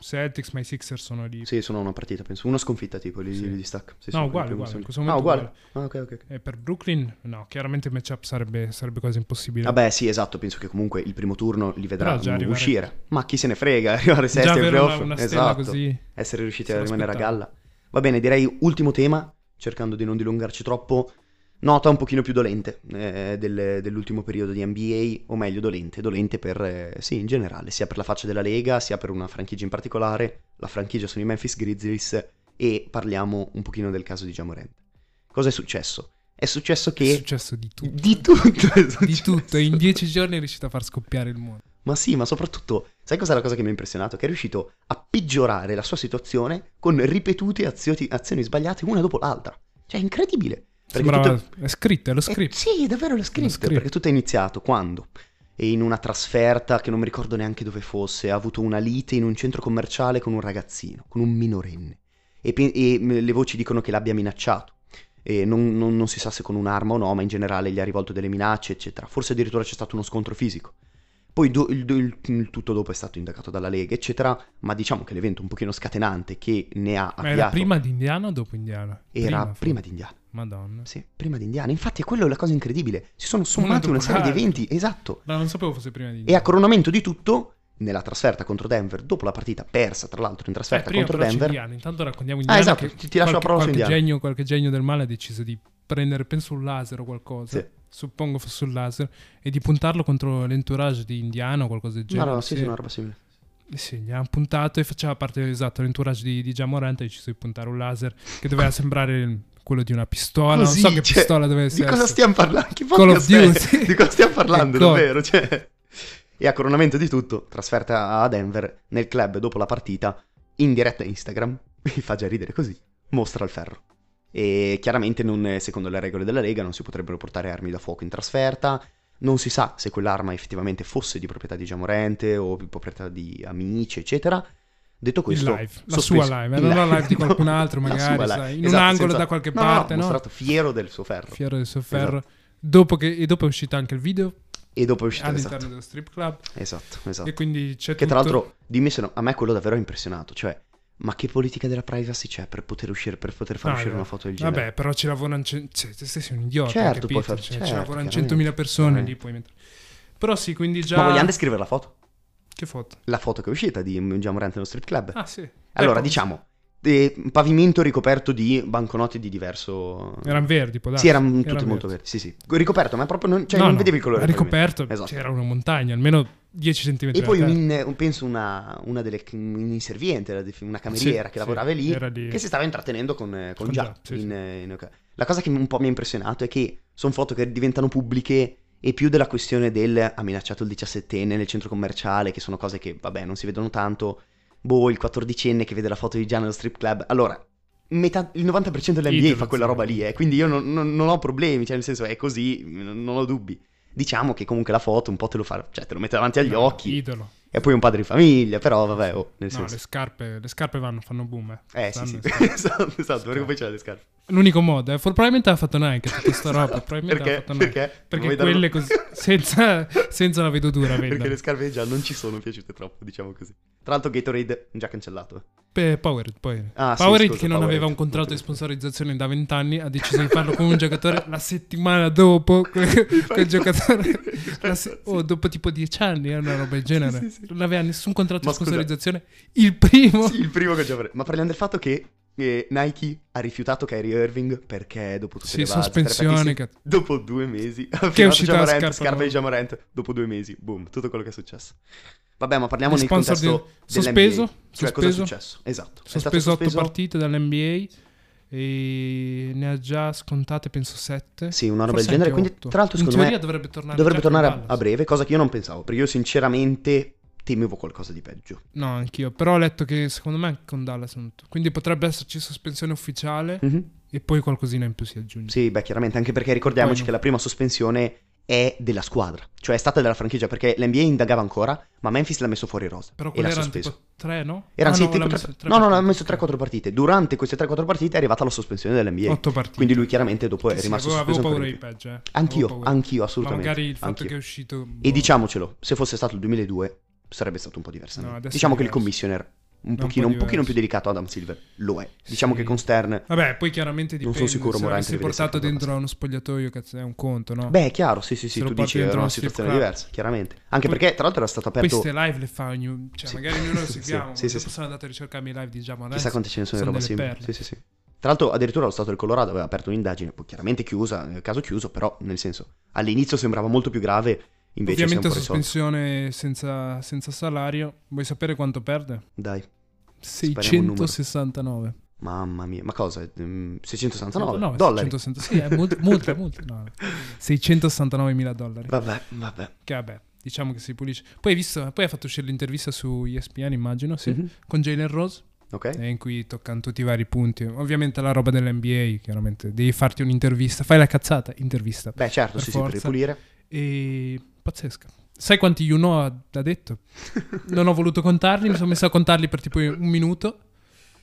Celtics. Ma i Sixers sono lì. Sì, sono una partita, penso. Una sconfitta tipo, li, Sì. li distacca. Sì, No, uguale, in uguale, in questo Ah, momento uguale. Ah, ok, ok. ok. E per Brooklyn, no, chiaramente il matchup sarebbe, sarebbe quasi impossibile. Vabbè, sì, esatto. Penso che comunque il primo turno li vedrà arrivare- uscire. Ma chi se ne frega, [LAUGHS] arrivare sesti una, playoff. una stella esatto. così. Essere riusciti a rimanere a aspettavo. galla. Va bene, direi ultimo tema, cercando di non dilungarci troppo. Nota un pochino più dolente eh, del- dell'ultimo periodo di NBA, o meglio dolente, dolente per, eh, sì, in generale, sia per la faccia della Lega, sia per una franchigia in particolare. La franchigia sono i Memphis Grizzlies e parliamo un pochino del caso di Jamorant. Cosa è successo? È successo È che... successo di tutto. Di tutto è Di tutto. In dieci giorni è riuscito a far scoppiare il mondo. Ma sì, ma soprattutto, sai cos'è la cosa che mi ha impressionato? Che è riuscito a peggiorare la sua situazione con ripetute azioni, azioni sbagliate una dopo l'altra. Cioè, è incredibile. Sembrava... tutto- È scritto, è lo Eh, script. sì, è davvero lo script, script. Perché tutto è iniziato quando? E in una trasferta che non mi ricordo neanche dove fosse, ha avuto una lite in un centro commerciale con un ragazzino, con un minorenne. E, pe- e, le voci dicono che l'abbia minacciato. E non, non- non si sa se con un'arma o no, ma in generale gli ha rivolto delle minacce, eccetera. Forse addirittura c'è stato uno scontro fisico. Poi do- il, il- il tutto dopo è stato indagato dalla Lega, eccetera. Ma diciamo che l'evento un pochino scatenante che ne ha Ma era avviato prima di Indiana o dopo Indiana? era forse. prima di Indiana. Madonna. Sì, prima di Indiana. Infatti è quello la cosa incredibile. Si sono sommati una serie di eventi, esatto. No, non sapevo fosse prima di E a Indiana. coronamento di tutto, nella trasferta contro Denver, dopo la partita persa, tra l'altro in Eh, trasferta prima contro Denver, Indiana. Intanto raccontiamo Ah, Indiana esatto, che ti- ti lascio la qualche, parola su qualche Indiana. genio, qualche genio del male ha deciso di prendere, penso, un laser o qualcosa. Sì. Suppongo fosse un laser. E di puntarlo contro l'entourage di Indiana o qualcosa del no, genere. no, sì, sì, una roba simile. Eh Sì, gli hanno puntato e faceva parte esatto l'entourage di, di Jamorant ha deciso di puntare un laser che doveva sembrare quello di una pistola. Così, non so che cioè, pistola dovesse Di cosa essere. stiamo parlando? Che Call of? Duty. [LAUGHS] Di cosa stiamo parlando, davvero? Cioè... E a coronamento di tutto, trasferta a Denver, nel club dopo la partita, in diretta Instagram, [LAUGHS] mi fa già ridere così, mostra il ferro. E chiaramente, non- secondo le regole della Lega, non si potrebbero portare armi da fuoco in trasferta. Non si sa se quell'arma effettivamente fosse di proprietà di Giamorente o di proprietà di amici, eccetera. Detto questo, live, la sua live, il non la live di no, qualcun altro, [LAUGHS] magari, sai, in un Esatto, angolo senza- da qualche no, no, parte, no? mostrato fiero del suo ferro. Fiero del suo ferro. Esatto. Dopo che, e dopo è uscito anche il video E dopo è uscito all'interno esatto. dello strip club. Esatto, esatto. E quindi c'è Che tutto. tra l'altro, dimmi se no, a me quello davvero ha impressionato. Cioè, ma che politica della privacy c'è per poter uscire, per poter far Ah, uscire beh. una foto del genere? Vabbè, però ci lavorano. Cioè, te sei un idiota. Certo, capito? puoi far- Cioè, ci certo, lavorano chiaramente, 100.000 persone lì. Puoi mettere. Però sì, quindi già. Ma vogliamo descrivere la foto? Che foto? La foto che è uscita di Giamorante nello strip club. Ah, sì. allora, Ecco, diciamo, eh, pavimento ricoperto di banconote di diverso... Erano verdi, può darsi. Sì, erano tutte Erano molto verdi. verdi. Sì, sì. Ricoperto, ma proprio non, cioè, No, non no, vedevi il colore. ricoperto, Esatto. c'era una montagna, almeno 10 cm. E poi un, penso una, una delle def- una cameriera Sì, che sì, lavorava lì, era lì. che si stava intrattenendo con, eh, con Con Già. Già, sì, in- sì. eh, in. La cosa che un po' mi ha impressionato è che sono foto che diventano pubbliche e più della questione del ha minacciato il 17enne nel centro commerciale, che sono cose che, vabbè, non si vedono tanto. Boh, il 14enne che vede la foto di Già nello strip club. Allora, metà- il 90% dell'NBA fa quella sì. roba lì, eh, quindi io non, non- non ho problemi, cioè nel senso è così, non non ho dubbi. Diciamo che comunque la foto un po' te lo fa, cioè te lo mette davanti agli No, occhi. Idolo. E poi un padre di famiglia, però vabbè, oh, nel No, senso. le scarpe, le scarpe vanno, fanno boom. Eh, Eh sì, sì, [LAUGHS] esatto, esatto, perché poi c'è le scarpe. L'unico modo, eh. For- probabilmente ha fatto Nike tutta sta roba. [LAUGHS] Probabilmente Perché? ha fatto Nike. Perché? Perché quelle così, senza, [LAUGHS] senza la vedutura, Perché vendono. le scarpe già non ci sono piaciute troppo, diciamo così. Tra l'altro Gatorade già cancellato. Powerade, Powerade. Ah, sì, Powerade scusa, che non Powerade. aveva un contratto di sponsorizzazione da vent'anni ha deciso di farlo con un giocatore la settimana dopo [LAUGHS] quel, quel giocatore [LAUGHS] se- oh, dopo tipo dieci anni eh, una roba del genere Sì, sì, sì. non aveva nessun contratto Ma di scusa. sponsorizzazione il primo Sì, il primo che già avrei. Ma parliamo del fatto che eh, Nike ha rifiutato Kyrie Irving perché dopo tutte sì le varie sospensione che... dopo due mesi [LAUGHS] Che è uscita Jamorant, scarpa scarpa di Jamorant, dopo due mesi, boom, tutto quello che è successo. Vabbè, ma parliamo nel sponsor contesto di- dell'NBA. sospeso, Cioè, cosa è sospeso. successo? Esatto. Sospeso 8 sospeso- partite dall'NBA e ne ha già scontate penso 7 Sì, una roba del genere. Quindi, otto. tra l'altro, in secondo teoria me dovrebbe tornare dovrebbe tornare a, a breve, cosa che io non pensavo, perché io sinceramente temevo qualcosa di peggio. no anch'io però ho letto che secondo me anche con Dallas non- quindi potrebbe esserci sospensione ufficiale Mhm. e poi qualcosina in più si aggiunge Sì, beh, chiaramente, anche perché ricordiamoci Poi che la prima sospensione è della squadra, cioè è stata della franchigia, perché l'NBA indagava ancora, ma Memphis l'ha messo fuori rosa Però e l'ha sospeso. tipo 3, no? Erano Ah, sì, no, tipo tre- tre no, no, ha messo 3-4 partite. Durante queste 3-4 partite è arrivata la sospensione dell'NBA. 8 partite. Quindi lui chiaramente dopo è Sì, rimasto avevo, avevo sospeso. paura ancora di peggio, eh. Anch'io, Avevo paura. anch'io, Ma assolutamente. magari il fatto anch'io. che è uscito... E boh, diciamocelo, se fosse stato il 2002 sarebbe stato un po' diversamente. No, diciamo è che il diverso. commissioner un un pochino, po' un pochino diverso. più delicato Adam Silver. Lo è. Diciamo Sì. che con Stern... Vabbè, poi chiaramente Non dipende. sono sicuro se Morant l'avessi deve portato dentro a uno spogliatoio, cazzo, è un conto, no? Beh, è chiaro, sì, sì, sì, Se tu dici era dentro una situazione club. diversa, chiaramente. Anche Poi- perché, tra l'altro, era stato aperto... queste live le fa ognuno. Cioè, Sì. magari ognuno lo [LAUGHS] seguiamo. sì, sì, sì. sono andato a ricercarmi i live di Jamal Chissà quante ce ne sono sono roba simile. sì, sì. Tra l'altro, addirittura lo Stato del Colorado aveva aperto un'indagine, poi chiaramente chiusa, nel caso chiuso, però, nel senso, all'inizio sembrava molto più grave, invece Ovviamente sospensione senza, senza salario. Vuoi sapere quanto perde? Dai, Spariamo un numero. 669. mamma mia, ma cosa? Mm, 669 109, dollari? 660 sì, è multa, multa, [LAUGHS] multa, no. 669 mila dollari. Vabbè, vabbè. Che vabbè, diciamo che si pulisce. Poi hai visto, poi ha fatto uscire l'intervista su ESPN, immagino, sì, Mhm. con Jalen Rose, Ok. eh, in cui toccano tutti i vari punti. Ovviamente la roba dell'NBA, chiaramente, devi farti un'intervista, fai la cazzata, intervista. Beh, certo, Per sì, sì, per forza. ripulire. E pazzesca. Sai quanti you know ha, ha detto? [LAUGHS] Non ho voluto contarli, mi sono messo a contarli per tipo un minuto.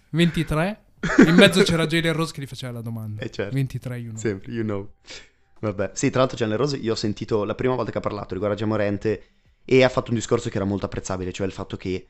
23. In mezzo c'era Jalen Rose che gli faceva la domanda. Eh, certo. 23 you know. Sempre, you know. Vabbè. Sì, tra l'altro Gianni Rose io ho sentito la prima volta che ha parlato riguardo a Giamorente e ha fatto un discorso che era molto apprezzabile, cioè il fatto che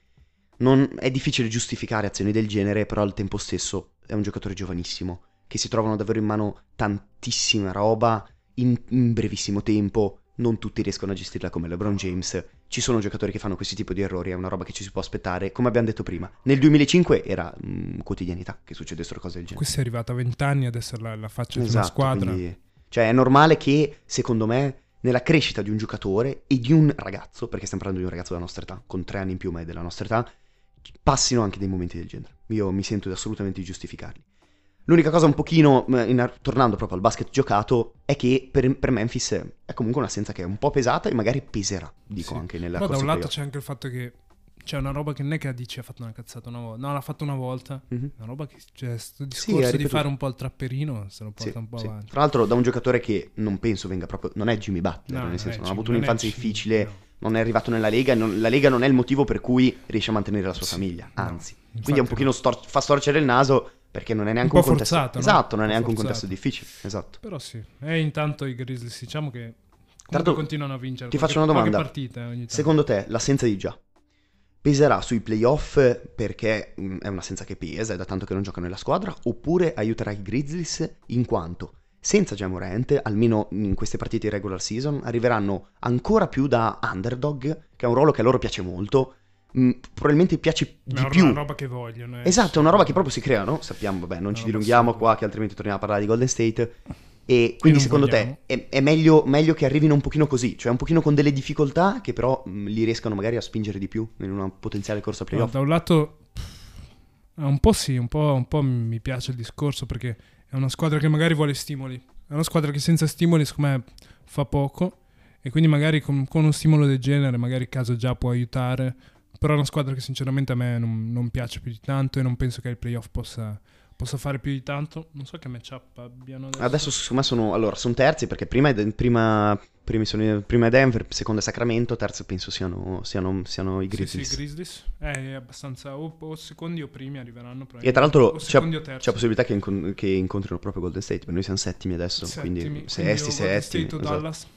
non è difficile giustificare azioni del genere, però al tempo stesso è un giocatore giovanissimo, che si trovano davvero in mano tantissima roba in, in brevissimo tempo, non tutti riescono a gestirla come LeBron James. Ci sono giocatori che fanno questi tipi di errori, è una roba che ci si può aspettare, come abbiamo detto prima. Nel 2005 era mm, quotidianità che succedessero cose del genere. Questo è arrivato a 20 anni, adesso è la, la faccia di una Esatto, squadra. quindi- cioè è normale che, secondo me, nella crescita di un giocatore e di un ragazzo, perché stiamo parlando di un ragazzo della nostra età, con tre anni in più ma è della nostra età, passino anche dei momenti del genere. Io mi sento assolutamente di giustificarli. L'unica cosa un pochino, in- tornando proprio al basket giocato, è che per, per Memphis è comunque un'assenza che è un po' pesata e magari peserà, dico Sì. anche nella Però da un lato c'è anche il fatto che c'è una roba che non è che dici ha fatto una cazzata una volta. No, l'ha fatto una volta. Mhm. Una roba che cioè, sto Sì, discorso ha di fare un po' il trapperino se lo Sì, porta un po' sì. avanti. Tra l'altro da un giocatore che non penso venga proprio... non è Jimmy Butler, No, nel senso non ha avuto non un'infanzia ci- difficile, no. non è arrivato nella Lega, non- la Lega non è il motivo per cui riesce a mantenere la sua Sì, famiglia, anzi. Infatti Quindi è un pochino stor- fa storcere il naso perché non è neanche Un un, contesto... forzato, no? Esatto, non è neanche un contesto difficile, esatto. Però sì. E intanto i Grizzlies diciamo che Tanto continuano a vincere. ti faccio una domanda. eh. Secondo te l'assenza di già peserà sui playoff perché mm, è un'assenza che pesa, è da tanto che non giocano nella squadra, oppure aiuterà i Grizzlies in quanto senza Jamorant, almeno in queste partite di regular season, arriveranno ancora più da underdog, che è un ruolo che a loro piace molto, mm, probabilmente piace Ma di è una più. roba che vogliono. eh. Esatto, è una roba che proprio si crea, no? Sappiamo, vabbè, non Una ci dilunghiamo assurda. qua che altrimenti torniamo a parlare di Golden State. E quindi non secondo vogliamo. te è, è meglio, meglio che arrivino un pochino così, cioè un pochino con delle difficoltà che però mh, li riescano magari a spingere di più in una potenziale corsa a No, playoff? da un lato un po' sì, un po', un po' mi piace il discorso perché è una squadra che magari vuole stimoli. È una squadra che senza stimoli, secondo me, fa poco. E quindi magari con, con uno stimolo del genere, magari caso già può aiutare. Però è una squadra che sinceramente a me non, non piace più di tanto e non penso che il playoff possa, possa fare più di tanto. Non so che matchup abbiano adesso. Adesso secondo me sono, allora, sono terzi perché prima è, prima, sono- prima è Denver, secondo è Sacramento, terzo penso siano, siano, siano i Sì, Grizzlies. sì, Grizzlies. Eh, È abbastanza o, o secondi o primi arriveranno. E tra l'altro o c'è, c'è possibilità che, incon- che incontrino proprio Golden State, perché noi siamo settimi adesso, Settimi, quindi sesti, o Golden. State o esatto. Dallas.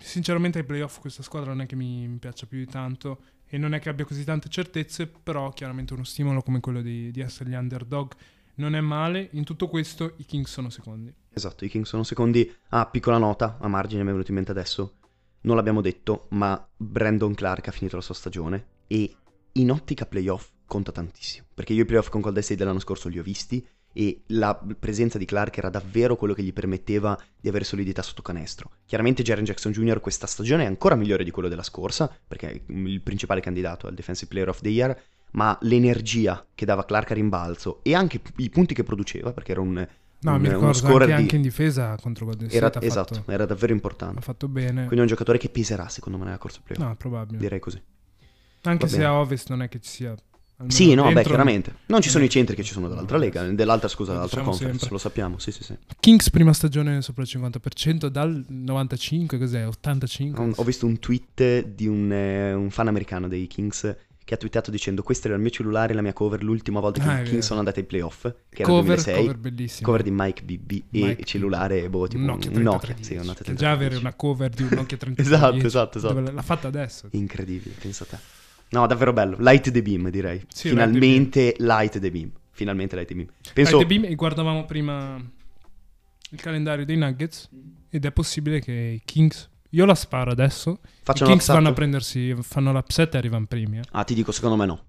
Sinceramente ai playoff questa squadra non è che mi, mi piaccia più di tanto e non è che abbia così tante certezze, però chiaramente uno stimolo come quello di, di essere gli underdog non è male. In tutto questo i Kings sono secondi. Esatto, i Kings sono secondi. Ah, piccola nota, a margine mi è venuto in mente adesso. Non l'abbiamo detto, ma Brandon Clark ha finito la sua stagione e in ottica playoff conta tantissimo. Perché io i playoff con Golden State dell'anno scorso li ho visti e la presenza di Clark era davvero quello che gli permetteva di avere solidità sotto canestro. Chiaramente Jaren Jackson Jr. questa stagione è ancora migliore di quello della scorsa, perché è il principale candidato al Defensive Player of the Year, ma l'energia che dava Clark a rimbalzo e anche i punti che produceva, perché era un, No, un- mi ricordo anche, di- anche in difesa contro Golden era, State ha, esatto, fatto, era davvero ha importante. fatto bene. Quindi è un giocatore che peserà, secondo me, nella corsa playoff. no, probabile. Direi così. Anche va se bene. a Ovest non è che ci sia... Sì, no, beh, chiaramente. Non ci sono i centri che ci sono dall'altra lega, dell'altra, scusa, Lo dall'altra diciamo conference, sempre. lo sappiamo, sì, sì, sì. Kings prima stagione sopra il 50% dal 95, cos'è? 85? Ho, ho visto un tweet di un, eh, un fan americano dei Kings che ha twittato dicendo questo era il mio cellulare, la mia cover, l'ultima volta che Ah, i Kings vero. sono andati ai playoff, che era cover, 2006. cover bellissima. Cover di Mike BB e Mike cellulare, boh, tipo un un Nokia un Nokia, 3310. sì, un Nokia già avere 3310. una cover di un Nokia [LAUGHS] 3310 Esatto, esatto, esatto. L'ha fatta adesso. Incredibile, pensa a te. No, davvero bello. Light the beam, direi. Sì, Finalmente Light the beam. Finalmente Light the beam. Penso... Light the beam e guardavamo prima il calendario dei Nuggets ed è possibile che i Kings... Io la sparo adesso. Faccio I Kings l'upset? vanno a prendersi, fanno l'upset e arrivano primi. eh. Ah, ti dico, secondo me no.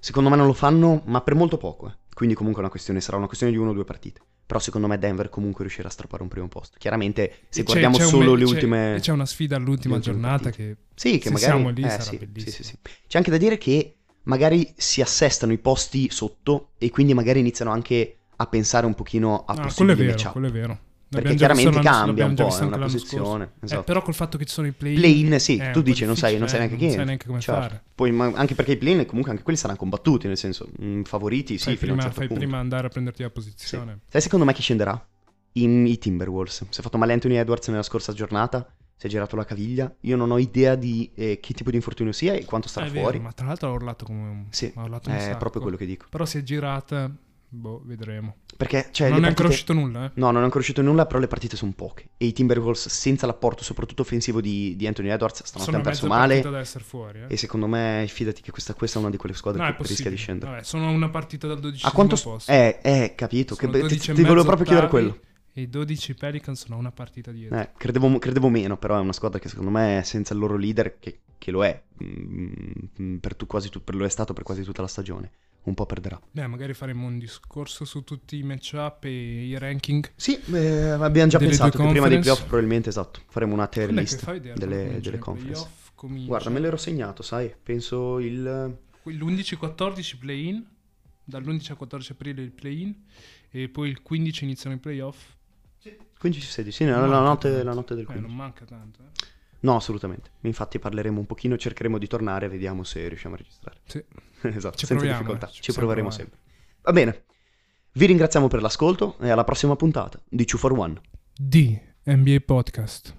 Secondo me non lo fanno, ma per molto poco. eh. Quindi comunque è una questione, sarà una questione di uno o due partite. Però secondo me Denver comunque riuscirà a strappare un primo posto. Chiaramente se c'è- guardiamo c'è un solo me- le c'è- ultime... C'è una sfida all'ultima giornata partite. che... Sì, che se magari... siamo lì eh, sarà sì, bellissimo. Sì, sì, sì. C'è anche da dire che magari si assestano i posti sotto e quindi magari iniziano anche a pensare un pochino a Ah, quello è possibili vero, matchup. quello è vero. Perché chiaramente cambia un po', è una posizione. Eh, Esatto. però col fatto che ci sono i play Play-in, sì, è tu dici, non sai, non sai neanche difficile, chi. Non sai neanche come Certo. fare. Poi, ma anche perché i play-in comunque anche quelli saranno combattuti, nel senso, mh, favoriti, sì, fai fino a un prima, certo fai punto. prima andare a prenderti la Sì. posizione. Sai secondo me chi scenderà? I, i Timberwolves. Si è fatto male Anthony Edwards nella scorsa giornata, si è girato la caviglia. Io non ho idea di eh, che tipo di infortunio sia e quanto starà È vero, fuori. ma tra l'altro ha urlato come un... Sì, è proprio quello che dico. Però si è girata, boh, vedremo. Perché, cioè, non è ancora partite- uscito nulla, eh. No, non è ancora uscito nulla, però le partite sono poche. E i Timberwolves, senza l'apporto, soprattutto offensivo di, di Anthony Edwards, stanotte hanno perso male. partita da essere fuori, eh. E secondo me, fidati che questa, questa è una di quelle squadre No, che rischia di scendere. Vabbè, sono una partita dal 12 A quanto... posto. Eh, eh, capito. Che Sono be- ti, 12 ti volevo proprio chiedere quello. E i 12 Pelicans sono una partita dietro. Eh, credevo, credevo meno, però è una squadra che secondo me, senza il loro leader, che, che lo è, mm, per, tu- quasi tu- per lo è stato per quasi tutta la stagione, un po' perderà. Beh, magari faremo un discorso su tutti i matchup e i ranking. Sì, eh, abbiamo già Delle pensato che prima dei playoff probabilmente, esatto, faremo una tier list delle, delle i conference. Comincia- Guarda, me l'ero segnato, sai, penso il... L'11-14 play-in, dall'11 al 14 aprile il play-in e poi il 15 iniziano i playoff. 15-16, sì, la, Non la notte, la notte del Eh, 15. non manca tanto. Eh. No, assolutamente. Infatti parleremo un pochino, cercheremo di tornare, vediamo se riusciamo a registrare. Sì. [LAUGHS] esatto, Ci senza proviamo, difficoltà. eh, ci Ci proveremo provare. sempre. Va bene. Vi ringraziamo per l'ascolto e alla prossima puntata di 2 for 1. D NBA Podcast.